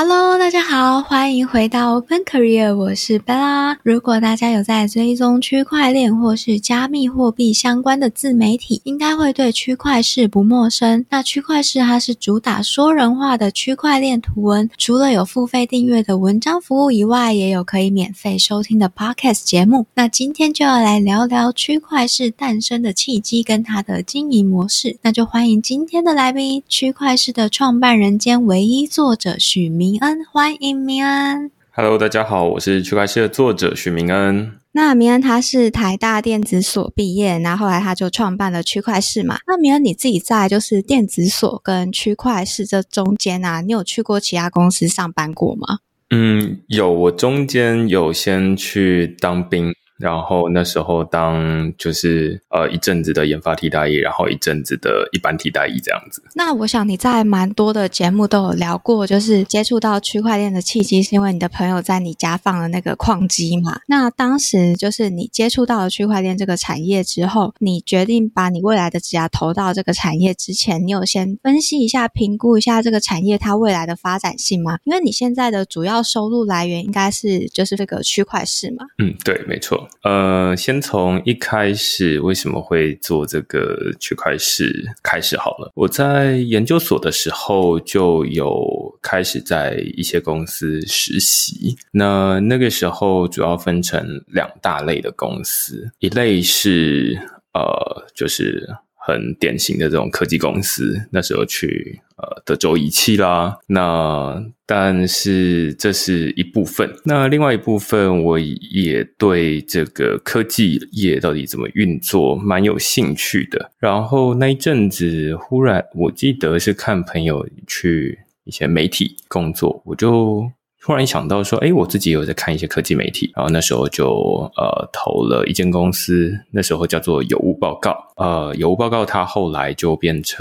Hello，大家好，欢迎回到 Open Career，我是 Bella。如果大家有在追踪区块链或是加密货币相关的自媒体，应该会对区块市不陌生。那区块市它是主打说人话的区块链图文，除了有付费订阅的文章服务以外，也有可以免费收听的 Podcast 节目。那今天就要来聊聊区块市诞生的契机跟它的经营模式。那就欢迎今天的来宾，区块市的创办人兼唯一作者许明。明恩，欢迎明恩。Hello，大家好，我是区块链的作者许明恩。那明恩他是台大电子所毕业，然后后来他就创办了区块市嘛。那明恩你自己在就是电子所跟区块市这中间啊，你有去过其他公司上班过吗？嗯，有，我中间有先去当兵。然后那时候当就是呃一阵子的研发替代役，然后一阵子的一般替代役这样子。那我想你在蛮多的节目都有聊过，就是接触到区块链的契机，是因为你的朋友在你家放了那个矿机嘛？那当时就是你接触到了区块链这个产业之后，你决定把你未来的职业投到这个产业之前，你有先分析一下、评估一下这个产业它未来的发展性吗？因为你现在的主要收入来源应该是就是这个区块市嘛？嗯，对，没错。呃，先从一开始为什么会做这个区块市开始好了。我在研究所的时候就有开始在一些公司实习。那那个时候主要分成两大类的公司，一类是呃，就是。很典型的这种科技公司，那时候去呃德州仪器啦，那但是这是一部分，那另外一部分我也对这个科技业到底怎么运作蛮有兴趣的。然后那一阵子忽然我记得是看朋友去一些媒体工作，我就。突然想到说，哎，我自己有在看一些科技媒体，然后那时候就呃投了一间公司，那时候叫做有物报告，呃，有物报告它后来就变成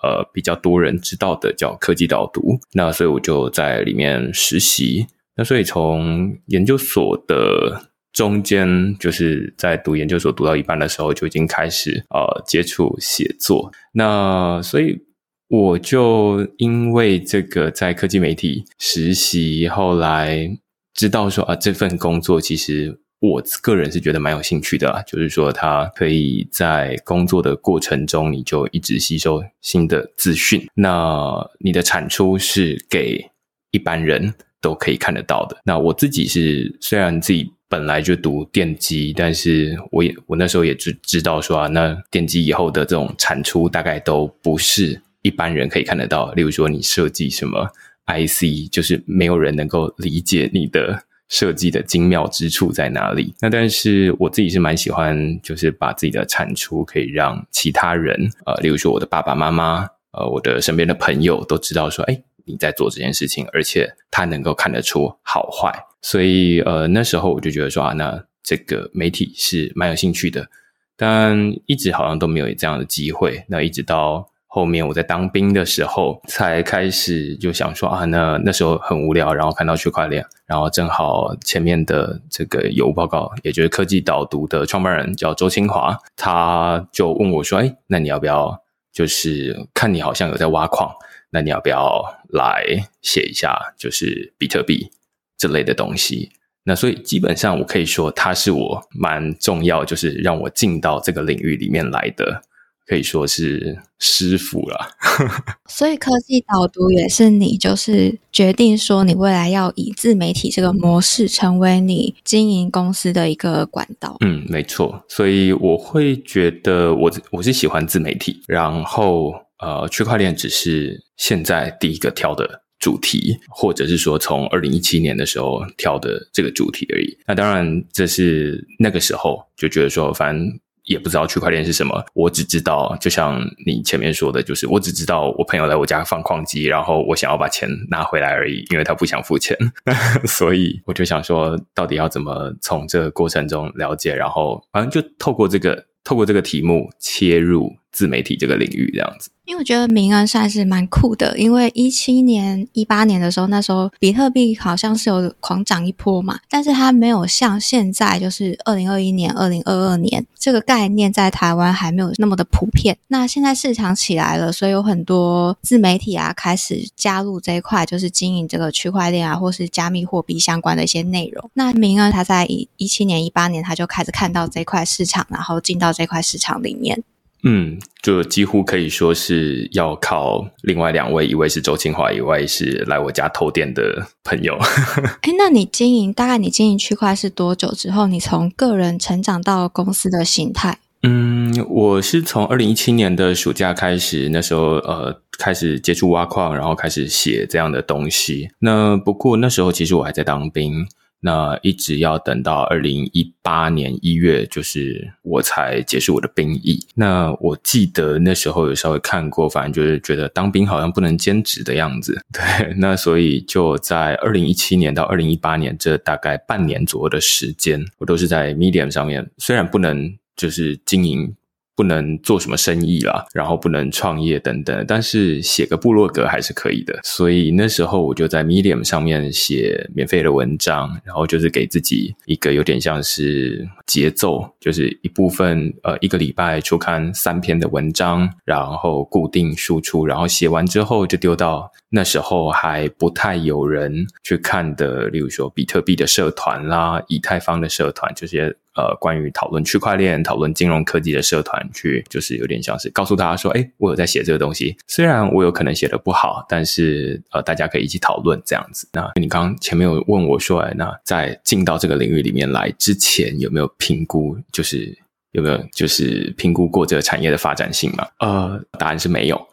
呃比较多人知道的叫科技导读，那所以我就在里面实习，那所以从研究所的中间，就是在读研究所读到一半的时候，就已经开始呃接触写作，那所以。我就因为这个在科技媒体实习，后来知道说啊，这份工作其实我个人是觉得蛮有兴趣的，就是说它可以在工作的过程中，你就一直吸收新的资讯，那你的产出是给一般人都可以看得到的。那我自己是虽然自己本来就读电机，但是我也我那时候也知知道说啊，那电机以后的这种产出大概都不是。一般人可以看得到，例如说你设计什么 IC，就是没有人能够理解你的设计的精妙之处在哪里。那但是我自己是蛮喜欢，就是把自己的产出可以让其他人，呃，例如说我的爸爸妈妈，呃，我的身边的朋友都知道说，哎，你在做这件事情，而且他能够看得出好坏。所以呃，那时候我就觉得说啊，那这个媒体是蛮有兴趣的，但一直好像都没有这样的机会。那一直到。后面我在当兵的时候，才开始就想说啊，那那时候很无聊，然后看到区块链，然后正好前面的这个有报告，也就是科技导读的创办人叫周清华，他就问我说：“哎，那你要不要就是看你好像有在挖矿，那你要不要来写一下就是比特币这类的东西？”那所以基本上我可以说，他是我蛮重要，就是让我进到这个领域里面来的。可以说是师傅了，所以科技导读也是你，就是决定说你未来要以自媒体这个模式成为你经营公司的一个管道。嗯，没错。所以我会觉得，我我是喜欢自媒体，然后呃，区块链只是现在第一个挑的主题，或者是说从二零一七年的时候挑的这个主题而已。那当然，这是那个时候就觉得说，反正。也不知道区块链是什么，我只知道，就像你前面说的，就是我只知道我朋友来我家放矿机，然后我想要把钱拿回来而已，因为他不想付钱，所以我就想说，到底要怎么从这个过程中了解，然后反正就透过这个透过这个题目切入自媒体这个领域这样子。因为我觉得明恩算是蛮酷的，因为一七年、一八年的时候，那时候比特币好像是有狂涨一波嘛，但是它没有像现在，就是二零二一年、二零二二年这个概念在台湾还没有那么的普遍。那现在市场起来了，所以有很多自媒体啊开始加入这一块，就是经营这个区块链啊，或是加密货币相关的一些内容。那明恩他在一一七年、一八年他就开始看到这块市场，然后进到这块市场里面。嗯，就几乎可以说是要靠另外两位，一位是周清华，一位是来我家偷电的朋友。哎，那你经营大概你经营区块是多久之后，你从个人成长到公司的形态？嗯，我是从二零一七年的暑假开始，那时候呃开始接触挖矿，然后开始写这样的东西。那不过那时候其实我还在当兵。那一直要等到二零一八年一月，就是我才结束我的兵役。那我记得那时候有稍微看过，反正就是觉得当兵好像不能兼职的样子。对，那所以就在二零一七年到二零一八年这大概半年左右的时间，我都是在 Medium 上面，虽然不能就是经营。不能做什么生意啦，然后不能创业等等，但是写个部落格还是可以的。所以那时候我就在 Medium 上面写免费的文章，然后就是给自己一个有点像是节奏，就是一部分呃一个礼拜出刊三篇的文章，然后固定输出，然后写完之后就丢到那时候还不太有人去看的，例如说比特币的社团啦、以太坊的社团这些。呃，关于讨论区块链、讨论金融科技的社团，去就是有点像是告诉大家说，哎，我有在写这个东西，虽然我有可能写的不好，但是呃，大家可以一起讨论这样子。那你刚前面有问我说，哎，那在进到这个领域里面来之前，有没有评估，就是有没有就是评估过这个产业的发展性嘛？呃，答案是没有，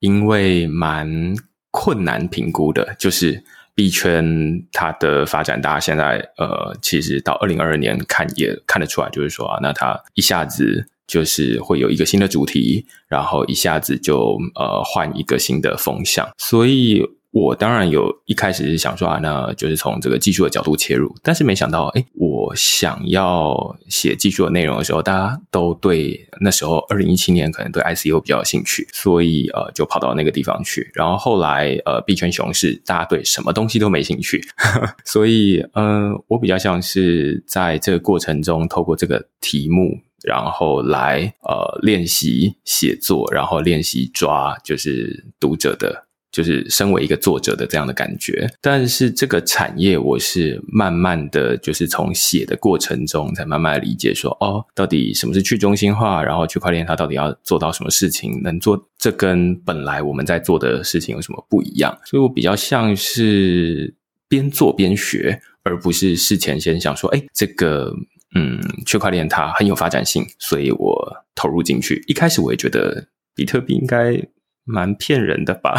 因为蛮困难评估的，就是。币圈它的发展，大家现在呃，其实到二零二二年看也看得出来，就是说啊，那它一下子就是会有一个新的主题，然后一下子就呃换一个新的风向，所以。我当然有一开始是想说啊，那就是从这个技术的角度切入，但是没想到，哎，我想要写技术的内容的时候，大家都对那时候二零一七年可能对 ICO 比较有兴趣，所以呃，就跑到那个地方去。然后后来呃，币圈熊市，大家对什么东西都没兴趣，所以呃，我比较像是在这个过程中，透过这个题目，然后来呃练习写作，然后练习抓就是读者的。就是身为一个作者的这样的感觉，但是这个产业我是慢慢的就是从写的过程中才慢慢理解说，哦，到底什么是去中心化，然后区块链它到底要做到什么事情，能做这跟本来我们在做的事情有什么不一样？所以我比较像是边做边学，而不是事前先想说，哎，这个嗯，区块链它很有发展性，所以我投入进去。一开始我也觉得比特币应该。蛮骗人的吧？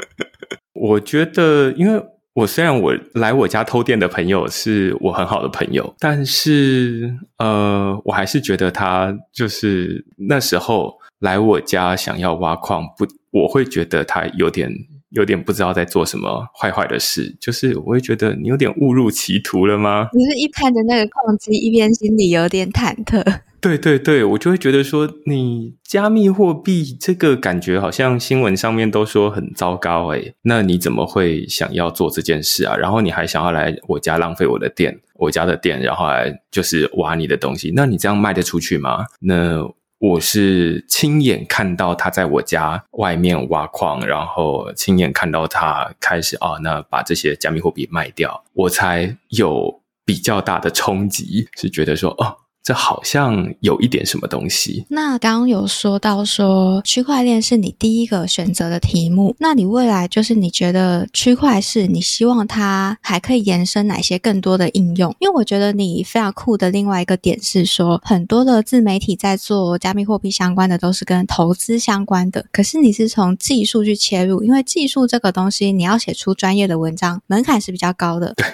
我觉得，因为我虽然我来我家偷电的朋友是我很好的朋友，但是呃，我还是觉得他就是那时候来我家想要挖矿，不，我会觉得他有点有点不知道在做什么坏坏的事，就是我会觉得你有点误入歧途了吗？你是一看着那个矿机，一边心里有点忐忑。对对对，我就会觉得说，你加密货币这个感觉好像新闻上面都说很糟糕诶，那你怎么会想要做这件事啊？然后你还想要来我家浪费我的电，我家的电，然后来就是挖你的东西，那你这样卖得出去吗？那我是亲眼看到他在我家外面挖矿，然后亲眼看到他开始啊，那把这些加密货币卖掉，我才有比较大的冲击，是觉得说哦。这好像有一点什么东西。那刚刚有说到说区块链是你第一个选择的题目，那你未来就是你觉得区块是你希望它还可以延伸哪些更多的应用？因为我觉得你非常酷的另外一个点是说，很多的自媒体在做加密货币相关的都是跟投资相关的，可是你是从技术去切入，因为技术这个东西你要写出专业的文章门槛是比较高的。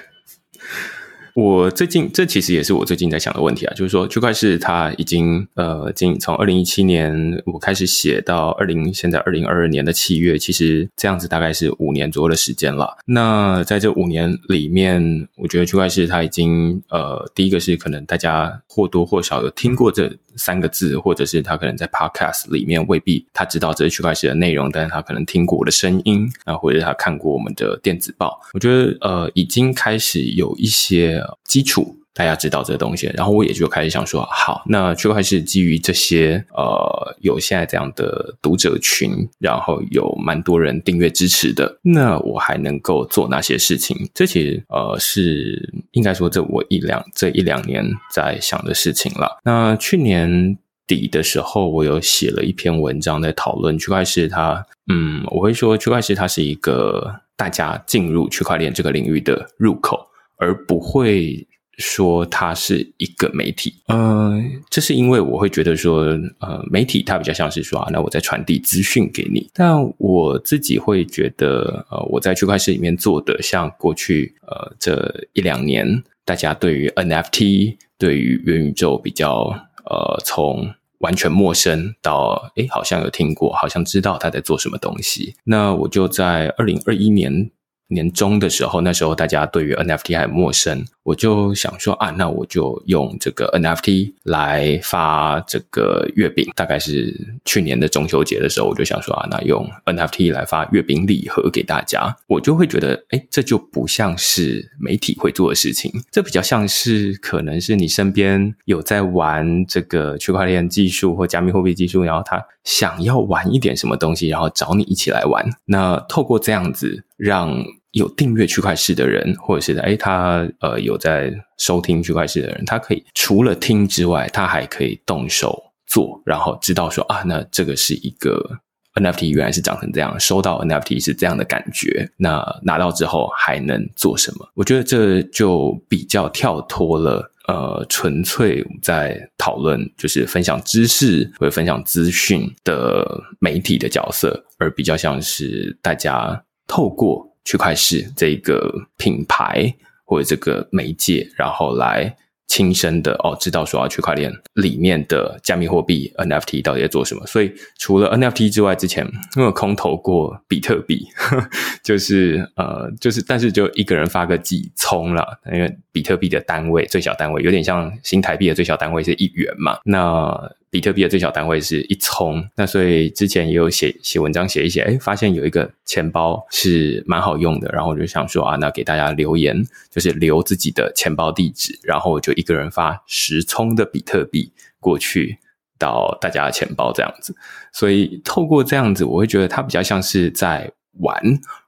我最近这其实也是我最近在想的问题啊，就是说区块市它已经呃，经从二零一七年我开始写到二零现在二零二二年的七月，其实这样子大概是五年左右的时间了。那在这五年里面，我觉得区块市它已经呃，第一个是可能大家或多或少有听过这。三个字，或者是他可能在 Podcast 里面未必他知道这是区块链的内容，但是他可能听过我的声音，啊，或者他看过我们的电子报。我觉得呃，已经开始有一些基础，大家知道这个东西。然后我也就开始想说，好，那区块链基于这些呃，有现在这样的读者群，然后有蛮多人订阅支持的，那我还能够做哪些事情？这其实呃是应该说这我一两这一两年在想的事情了。那去年底的时候，我有写了一篇文章在讨论区块链。它，嗯，我会说区块链它是一个大家进入区块链这个领域的入口，而不会说它是一个媒体。嗯，这是因为我会觉得说，呃，媒体它比较像是说啊，那我在传递资讯给你。但我自己会觉得，呃，我在区块链里面做的，像过去呃这一两年，大家对于 NFT、对于元宇宙比较。呃，从完全陌生到诶，好像有听过，好像知道他在做什么东西。那我就在二零二一年。年终的时候，那时候大家对于 NFT 还陌生，我就想说啊，那我就用这个 NFT 来发这个月饼。大概是去年的中秋节的时候，我就想说啊，那用 NFT 来发月饼礼盒给大家，我就会觉得，哎，这就不像是媒体会做的事情，这比较像是可能是你身边有在玩这个区块链技术或加密货币技术，然后他想要玩一点什么东西，然后找你一起来玩。那透过这样子。让有订阅区块链的人，或者是哎，他呃有在收听区块链的人，他可以除了听之外，他还可以动手做，然后知道说啊，那这个是一个 NFT，原来是长成这样，收到 NFT 是这样的感觉，那拿到之后还能做什么？我觉得这就比较跳脱了，呃，纯粹在讨论就是分享知识或者分享资讯的媒体的角色，而比较像是大家。透过区块链这个品牌或者这个媒介，然后来。亲身的哦，知道说啊，区块链里面的加密货币 NFT 到底在做什么？所以除了 NFT 之外，之前因为空投过比特币，就是呃，就是但是就一个人发个几葱了，因为比特币的单位最小单位有点像新台币的最小单位是一元嘛，那比特币的最小单位是一葱，那所以之前也有写写文章写一写，哎，发现有一个钱包是蛮好用的，然后我就想说啊，那给大家留言，就是留自己的钱包地址，然后我就。一个人发十葱的比特币过去到大家的钱包这样子，所以透过这样子，我会觉得它比较像是在玩，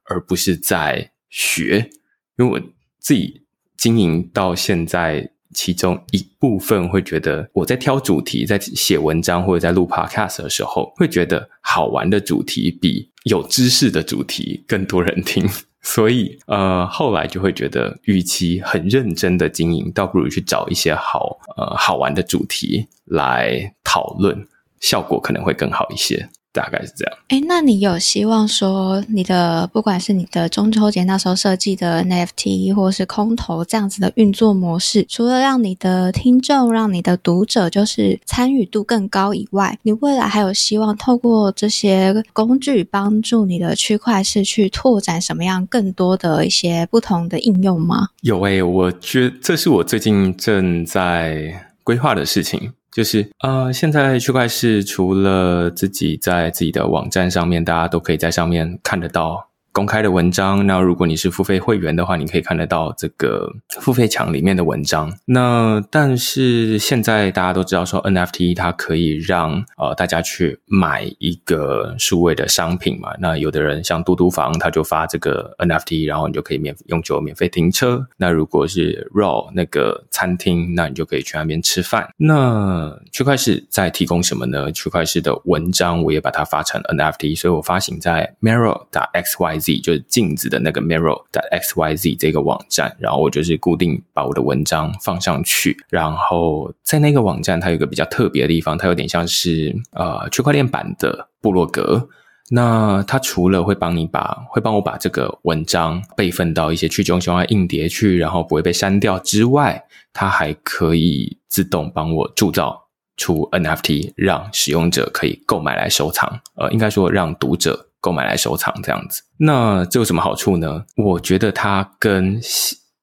而不是在学。因为我自己经营到现在，其中一部分会觉得我在挑主题，在写文章或者在录 podcast 的时候，会觉得好玩的主题比有知识的主题更多人听。所以，呃，后来就会觉得，与其很认真的经营，倒不如去找一些好，呃，好玩的主题来讨论，效果可能会更好一些。大概是这样。哎，那你有希望说你的不管是你的中秋节那时候设计的 NFT，或是空投这样子的运作模式，除了让你的听众、让你的读者就是参与度更高以外，你未来还有希望透过这些工具帮助你的区块是去拓展什么样更多的一些不同的应用吗？有诶，我觉得这是我最近正在规划的事情。就是呃，现在区块链除了自己在自己的网站上面，大家都可以在上面看得到。公开的文章，那如果你是付费会员的话，你可以看得到这个付费墙里面的文章。那但是现在大家都知道说 NFT 它可以让呃大家去买一个数位的商品嘛。那有的人像嘟嘟房，他就发这个 NFT，然后你就可以免永久免费停车。那如果是 Raw 那个餐厅，那你就可以去那边吃饭。那区块链在提供什么呢？区块链的文章我也把它发成 NFT，所以我发行在 Mirror 打 XY z。就是镜子的那个 mirror 的 x y z 这个网站，然后我就是固定把我的文章放上去，然后在那个网站它有一个比较特别的地方，它有点像是呃区块链版的部落格。那它除了会帮你把会帮我把这个文章备份到一些去中心化硬碟去，然后不会被删掉之外，它还可以自动帮我铸造出 NFT，让使用者可以购买来收藏。呃，应该说让读者购买来收藏这样子。那这有什么好处呢？我觉得它跟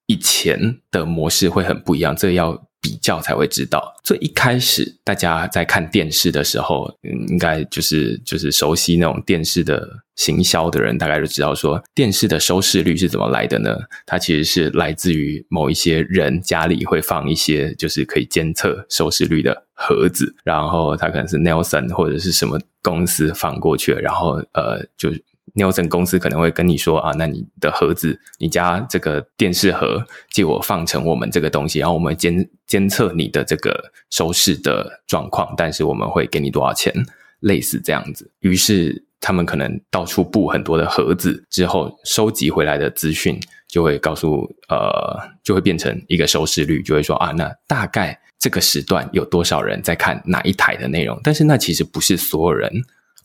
以前的模式会很不一样，这要。比较才会知道。最一开始，大家在看电视的时候，嗯，应该就是就是熟悉那种电视的行销的人，大概就知道说，电视的收视率是怎么来的呢？它其实是来自于某一些人家里会放一些就是可以监测收视率的盒子，然后它可能是 Nelson 或者是什么公司放过去，然后呃就。Nielsen 公司可能会跟你说啊，那你的盒子，你家这个电视盒借我放成我们这个东西，然后我们监监测你的这个收视的状况，但是我们会给你多少钱，类似这样子。于是他们可能到处布很多的盒子，之后收集回来的资讯就会告诉呃，就会变成一个收视率，就会说啊，那大概这个时段有多少人在看哪一台的内容？但是那其实不是所有人，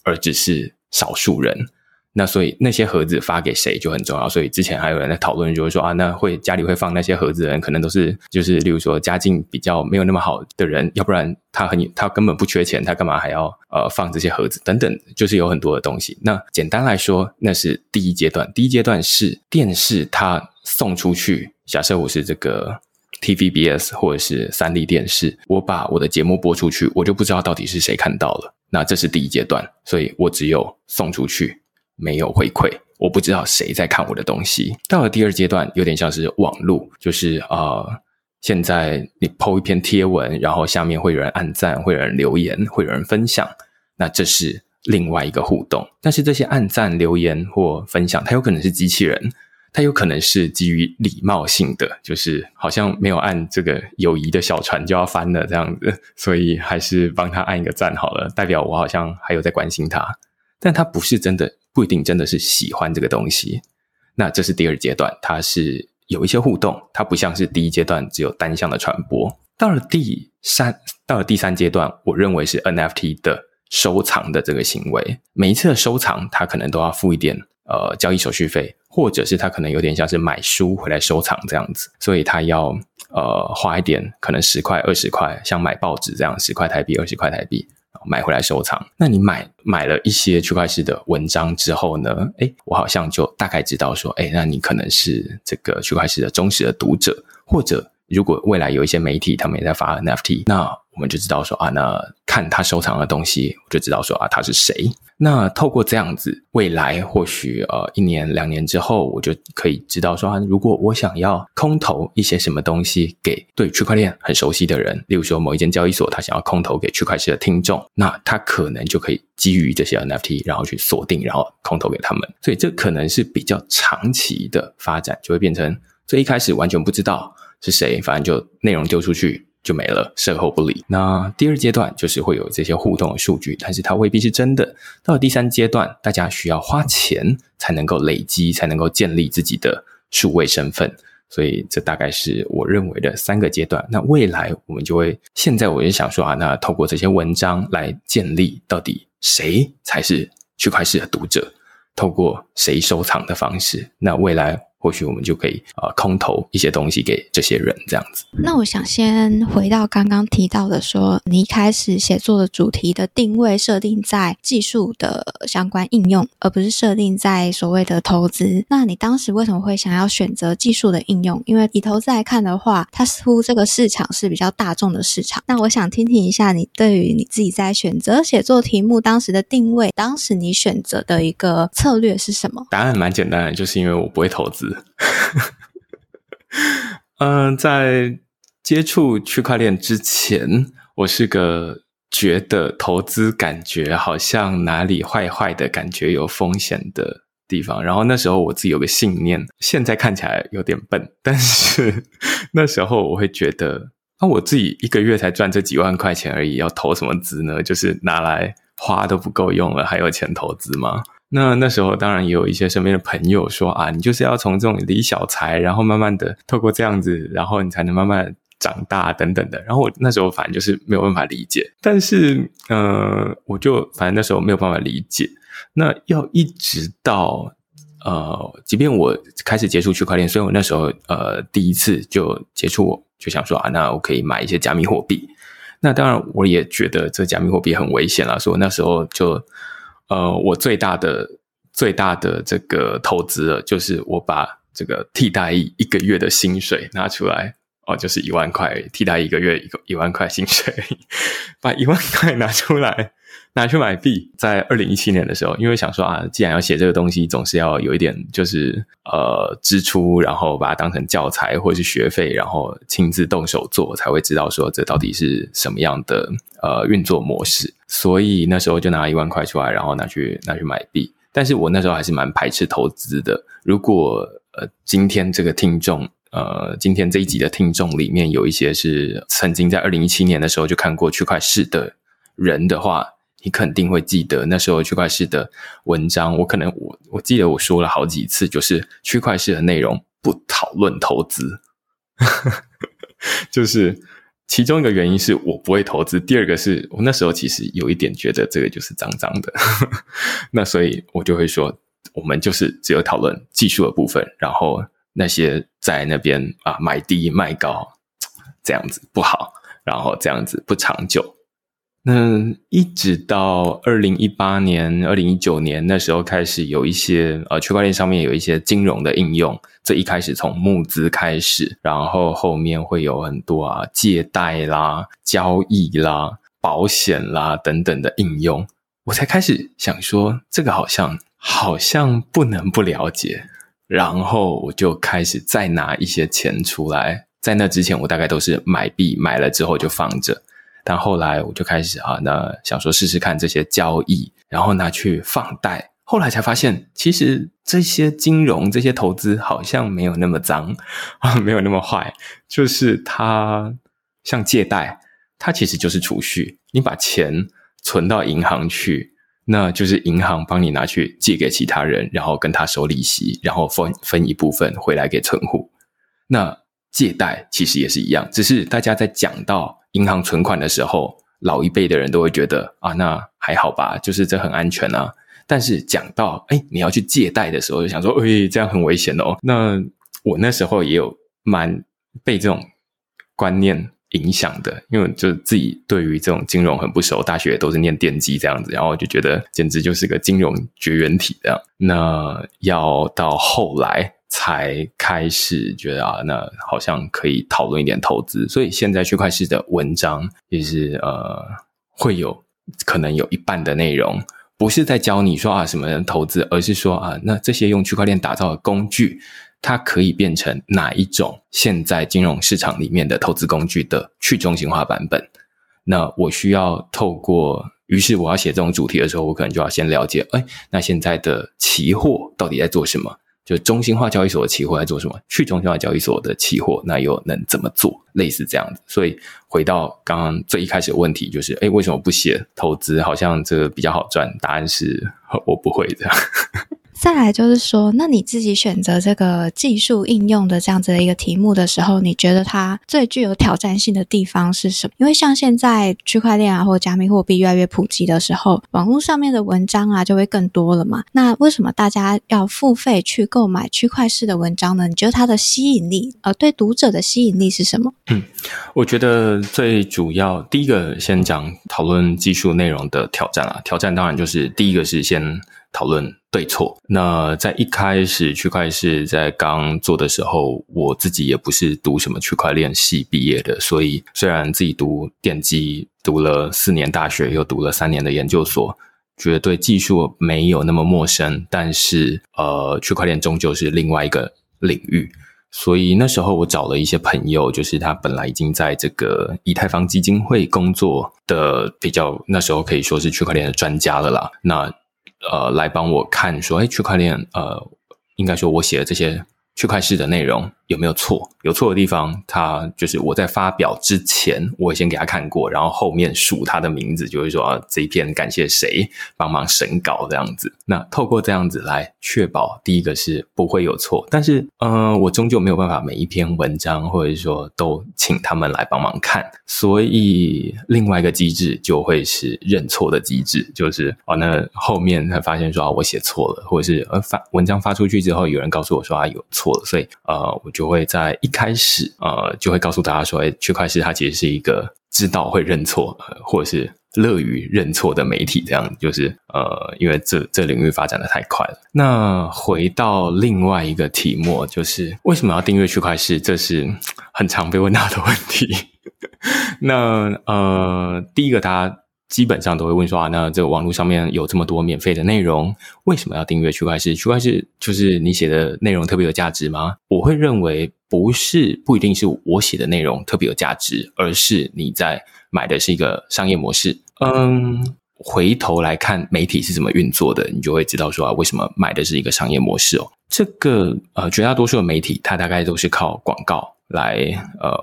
而只是少数人。那所以那些盒子发给谁就很重要，所以之前还有人在讨论，就是说啊，那会家里会放那些盒子的人，可能都是就是例如说家境比较没有那么好的人，要不然他很他根本不缺钱，他干嘛还要呃放这些盒子等等，就是有很多的东西。那简单来说，那是第一阶段。第一阶段是电视它送出去，假设我是这个 TVBS 或者是三 D 电视，我把我的节目播出去，我就不知道到底是谁看到了。那这是第一阶段，所以我只有送出去。没有回馈，我不知道谁在看我的东西。到了第二阶段，有点像是网络，就是呃，现在你 PO 一篇贴文，然后下面会有人按赞，会有人留言，会有人分享，那这是另外一个互动。但是这些按赞、留言或分享，它有可能是机器人，它有可能是基于礼貌性的，就是好像没有按这个友谊的小船就要翻了这样子，所以还是帮他按一个赞好了，代表我好像还有在关心他，但他不是真的。不一定真的是喜欢这个东西，那这是第二阶段，它是有一些互动，它不像是第一阶段只有单向的传播。到了第三，到了第三阶段，我认为是 NFT 的收藏的这个行为，每一次的收藏，它可能都要付一点呃交易手续费，或者是它可能有点像是买书回来收藏这样子，所以它要呃花一点，可能十块、二十块，像买报纸这样，十块台币、二十块台币。买回来收藏。那你买买了一些区块式的文章之后呢？哎，我好像就大概知道说，哎，那你可能是这个区块式的忠实的读者，或者如果未来有一些媒体他们也在发 NFT，那我们就知道说啊，那看他收藏的东西，我就知道说啊，他是谁。那透过这样子，未来或许呃一年两年之后，我就可以知道说啊，如果我想要空投一些什么东西给对区块链很熟悉的人，例如说某一间交易所，他想要空投给区块链的听众，那他可能就可以基于这些 NFT，然后去锁定，然后空投给他们。所以这可能是比较长期的发展，就会变成最一开始完全不知道是谁，反正就内容丢出去。就没了，售后不理。那第二阶段就是会有这些互动的数据，但是它未必是真的。到了第三阶段，大家需要花钱才能够累积，才能够建立自己的数位身份。所以这大概是我认为的三个阶段。那未来我们就会，现在我就想说啊，那透过这些文章来建立，到底谁才是区块链的读者？透过谁收藏的方式？那未来。或许我们就可以啊空投一些东西给这些人，这样子。那我想先回到刚刚提到的，说你一开始写作的主题的定位设定在技术的相关应用，而不是设定在所谓的投资。那你当时为什么会想要选择技术的应用？因为以投资来看的话，它似乎这个市场是比较大众的市场。那我想听听一下你对于你自己在选择写作题目当时的定位，当时你选择的一个策略是什么？答案蛮简单的，就是因为我不会投资。嗯，在接触区块链之前，我是个觉得投资感觉好像哪里坏坏的感觉，有风险的地方。然后那时候我自己有个信念，现在看起来有点笨，但是 那时候我会觉得，那我自己一个月才赚这几万块钱而已，要投什么资呢？就是拿来花都不够用了，还有钱投资吗？那那时候当然也有一些身边的朋友说啊，你就是要从这种理小财，然后慢慢的透过这样子，然后你才能慢慢长大等等的。然后我那时候反正就是没有办法理解，但是呃，我就反正那时候没有办法理解。那要一直到呃，即便我开始接触区块链，所以我那时候呃第一次就接触，我就想说啊，那我可以买一些加密货币。那当然，我也觉得这加密货币很危险了，所以我那时候就呃，我最大的最大的这个投资了，就是我把这个替代役一个月的薪水拿出来。哦，就是一万块替代一个月一个一万块薪水，把一万块拿出来拿去买币。在二零一七年的时候，因为想说啊，既然要写这个东西，总是要有一点就是呃支出，然后把它当成教材或者是学费，然后亲自动手做，才会知道说这到底是什么样的呃运作模式。所以那时候就拿一万块出来，然后拿去拿去买币。但是我那时候还是蛮排斥投资的。如果呃今天这个听众。呃，今天这一集的听众里面有一些是曾经在二零一七年的时候就看过区块市的人的话，你肯定会记得那时候区块市的文章。我可能我我记得我说了好几次，就是区块市的内容不讨论投资，就是其中一个原因是我不会投资，第二个是我那时候其实有一点觉得这个就是脏脏的，那所以我就会说，我们就是只有讨论技术的部分，然后。那些在那边啊买低卖高，这样子不好，然后这样子不长久。那一直到二零一八年、二零一九年那时候开始有一些呃区块链上面有一些金融的应用。这一开始从募资开始，然后后面会有很多啊借贷啦、交易啦、保险啦等等的应用，我才开始想说，这个好像好像不能不了解。然后我就开始再拿一些钱出来，在那之前我大概都是买币，买了之后就放着。但后来我就开始啊，那想说试试看这些交易，然后拿去放贷。后来才发现，其实这些金融、这些投资好像没有那么脏啊，没有那么坏。就是它像借贷，它其实就是储蓄，你把钱存到银行去。那就是银行帮你拿去借给其他人，然后跟他收利息，然后分分一部分回来给存户。那借贷其实也是一样，只是大家在讲到银行存款的时候，老一辈的人都会觉得啊，那还好吧，就是这很安全啊。但是讲到哎，你要去借贷的时候，就想说，哎，这样很危险哦。那我那时候也有蛮被这种观念。影响的，因为就自己对于这种金融很不熟，大学都是念电机这样子，然后就觉得简直就是个金融绝缘体这样。那要到后来才开始觉得啊，那好像可以讨论一点投资。所以现在区块市的文章也是呃，会有可能有一半的内容不是在教你说啊什么人投资，而是说啊，那这些用区块链打造的工具。它可以变成哪一种现在金融市场里面的投资工具的去中心化版本？那我需要透过，于是我要写这种主题的时候，我可能就要先了解，哎，那现在的期货到底在做什么？就中心化交易所的期货在做什么？去中心化交易所的期货那又能怎么做？类似这样子。所以回到刚刚最一开始的问题，就是，哎，为什么不写投资？好像这个比较好赚。答案是 我不会的。再来就是说，那你自己选择这个技术应用的这样子的一个题目的时候，你觉得它最具有挑战性的地方是什么？因为像现在区块链啊，或者加密货币越来越普及的时候，网络上面的文章啊就会更多了嘛。那为什么大家要付费去购买区块式的文章呢？你觉得它的吸引力，呃，对读者的吸引力是什么？嗯，我觉得最主要第一个先讲讨论技术内容的挑战啊，挑战当然就是第一个是先。讨论对错。那在一开始区块是在刚做的时候，我自己也不是读什么区块链系毕业的，所以虽然自己读电机读了四年大学，又读了三年的研究所，觉得对技术没有那么陌生，但是呃，区块链终究是另外一个领域。所以那时候我找了一些朋友，就是他本来已经在这个以太坊基金会工作的，比较那时候可以说是区块链的专家了啦。那呃，来帮我看说，哎，区块链，呃，应该说我写的这些区块式的内容有没有错？有错的地方，他就是我在发表之前，我先给他看过，然后后面数他的名字，就会说啊，这一篇感谢谁帮忙审稿这样子。那透过这样子来确保，第一个是不会有错，但是呃，我终究没有办法每一篇文章或者说都请他们来帮忙看，所以另外一个机制就会是认错的机制，就是哦，那后面才发现说啊，我写错了，或者是呃发文章发出去之后，有人告诉我说啊有错了，所以呃我就就会在一开始呃就会告诉大家说，哎，区块链它其实是一个知道会认错，或者是乐于认错的媒体，这样就是呃，因为这这领域发展的太快了。那回到另外一个题目，就是为什么要订阅区块链？这是很常被问到的问题。那呃，第一个大家。基本上都会问说啊，那这个网络上面有这么多免费的内容，为什么要订阅区块链？区块链就是你写的内容特别有价值吗？我会认为不是，不一定是我写的内容特别有价值，而是你在买的是一个商业模式。嗯，回头来看媒体是怎么运作的，你就会知道说啊，为什么买的是一个商业模式哦。这个呃，绝大多数的媒体它大概都是靠广告来呃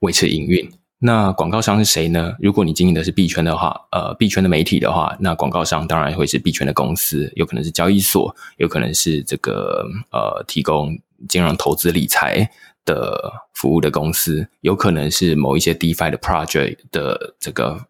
维持营运。那广告商是谁呢？如果你经营的是币圈的话，呃，币圈的媒体的话，那广告商当然会是币圈的公司，有可能是交易所，有可能是这个呃提供金融投资理财的服务的公司，有可能是某一些 DeFi 的 project 的这个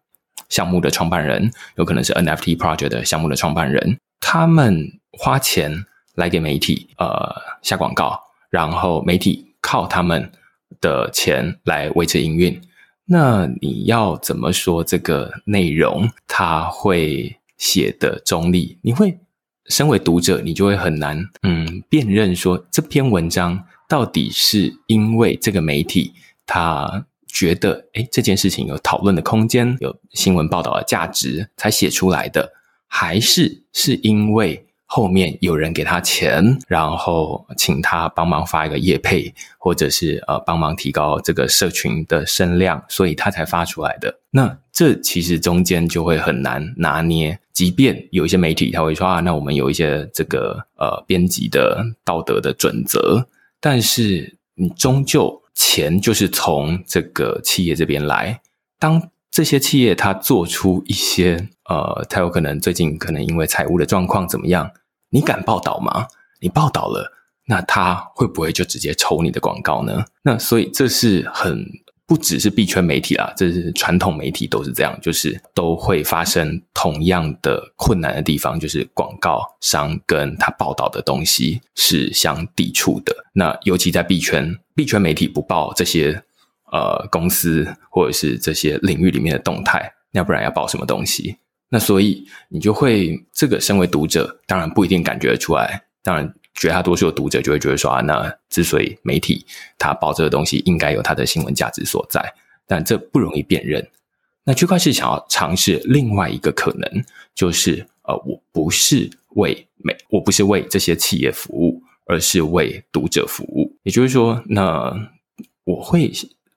项目的创办人，有可能是 NFT project 的项目的创办人，他们花钱来给媒体呃下广告，然后媒体靠他们的钱来维持营运。那你要怎么说这个内容？他会写的中立，你会身为读者，你就会很难嗯辨认说这篇文章到底是因为这个媒体他觉得诶这件事情有讨论的空间，有新闻报道的价值才写出来的，还是是因为？后面有人给他钱，然后请他帮忙发一个业配，或者是呃帮忙提高这个社群的声量，所以他才发出来的。那这其实中间就会很难拿捏。即便有一些媒体他会说啊，那我们有一些这个呃编辑的道德的准则，但是你终究钱就是从这个企业这边来。当这些企业他做出一些呃，他有可能最近可能因为财务的状况怎么样？你敢报道吗？你报道了，那他会不会就直接抽你的广告呢？那所以这是很不只是币圈媒体啦，这是传统媒体都是这样，就是都会发生同样的困难的地方，就是广告商跟他报道的东西是相抵触的。那尤其在币圈，币圈媒体不报这些呃公司或者是这些领域里面的动态，要不然要报什么东西？那所以你就会这个身为读者，当然不一定感觉得出来。当然，绝大多数的读者就会觉得说啊，那之所以媒体它报这个东西，应该有它的新闻价值所在，但这不容易辨认。那区块链想要尝试另外一个可能，就是呃，我不是为美，我不是为这些企业服务，而是为读者服务。也就是说，那我会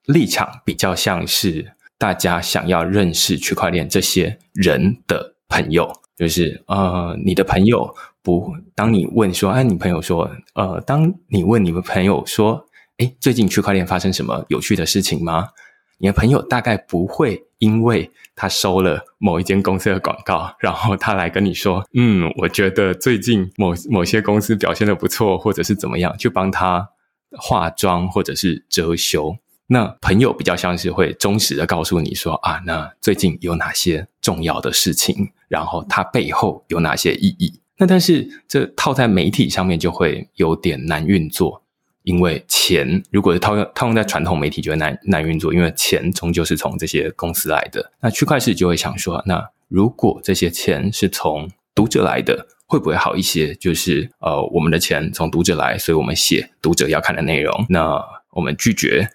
立场比较像是。大家想要认识区块链这些人的朋友，就是呃，你的朋友不，当你问说，哎，你朋友说，呃，当你问你的朋友说，哎，最近区块链发生什么有趣的事情吗？你的朋友大概不会因为他收了某一间公司的广告，然后他来跟你说，嗯，我觉得最近某某些公司表现的不错，或者是怎么样，就帮他化妆或者是遮羞。那朋友比较像是会忠实的告诉你说啊，那最近有哪些重要的事情，然后它背后有哪些意义？那但是这套在媒体上面就会有点难运作，因为钱如果是套用套用在传统媒体就会难难运作，因为钱终究是从这些公司来的。那区块链就会想说，那如果这些钱是从读者来的，会不会好一些？就是呃，我们的钱从读者来，所以我们写读者要看的内容，那我们拒绝。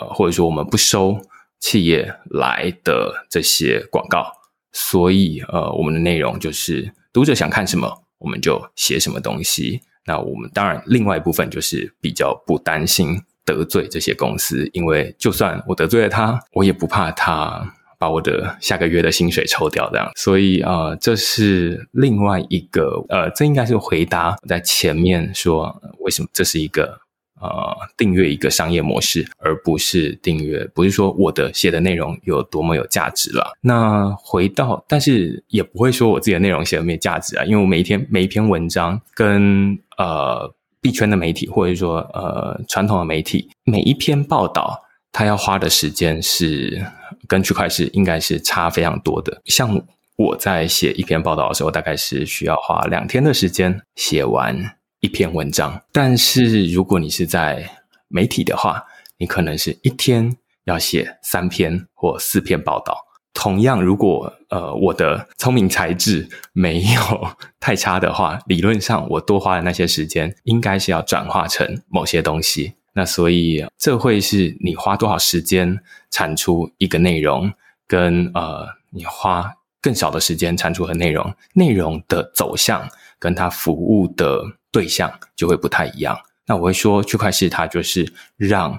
呃或者说我们不收企业来的这些广告，所以呃，我们的内容就是读者想看什么，我们就写什么东西。那我们当然另外一部分就是比较不担心得罪这些公司，因为就算我得罪了他，我也不怕他把我的下个月的薪水抽掉这样。所以啊，这是另外一个呃，这应该是回答在前面说为什么这是一个。呃订阅一个商业模式，而不是订阅，不是说我的写的内容有多么有价值了。那回到，但是也不会说我自己的内容写的没价值啊，因为我每一天每一篇文章跟呃币圈的媒体或者说呃传统的媒体每一篇报道，它要花的时间是跟区块市应该是差非常多的。像我在写一篇报道的时候，大概是需要花两天的时间写完。一篇文章，但是如果你是在媒体的话，你可能是一天要写三篇或四篇报道。同样，如果呃我的聪明才智没有 太差的话，理论上我多花的那些时间，应该是要转化成某些东西。那所以这会是你花多少时间产出一个内容，跟呃你花更少的时间产出的内容，内容的走向跟它服务的。对象就会不太一样。那我会说，区块链它就是让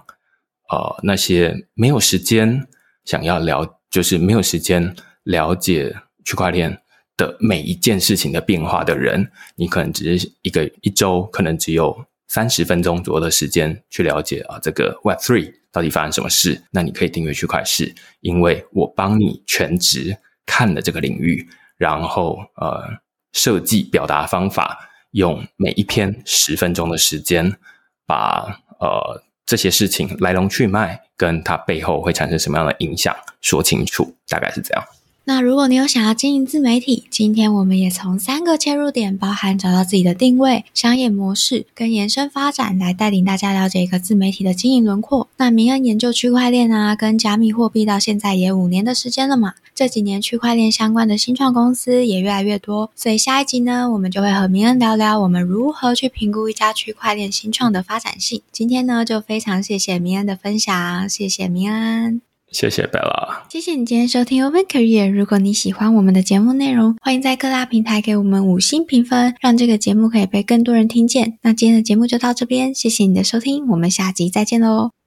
呃那些没有时间想要了，就是没有时间了解区块链的每一件事情的变化的人，你可能只是一个一周，可能只有三十分钟左右的时间去了解啊这个 Web Three 到底发生什么事。那你可以订阅区块链，因为我帮你全职看了这个领域，然后呃设计表达方法。用每一篇十分钟的时间，把呃这些事情来龙去脉跟它背后会产生什么样的影响说清楚，大概是这样。那如果你有想要经营自媒体，今天我们也从三个切入点，包含找到自己的定位、商业模式跟延伸发展，来带领大家了解一个自媒体的经营轮廓。那明恩研究区块链啊，跟加密货币到现在也五年的时间了嘛，这几年区块链相关的新创公司也越来越多，所以下一集呢，我们就会和明恩聊聊我们如何去评估一家区块链新创的发展性。今天呢，就非常谢谢明恩的分享，谢谢明恩。谢谢 Bella，谢谢你今天收听 Open Career。如果你喜欢我们的节目内容，欢迎在各大平台给我们五星评分，让这个节目可以被更多人听见。那今天的节目就到这边，谢谢你的收听，我们下集再见喽。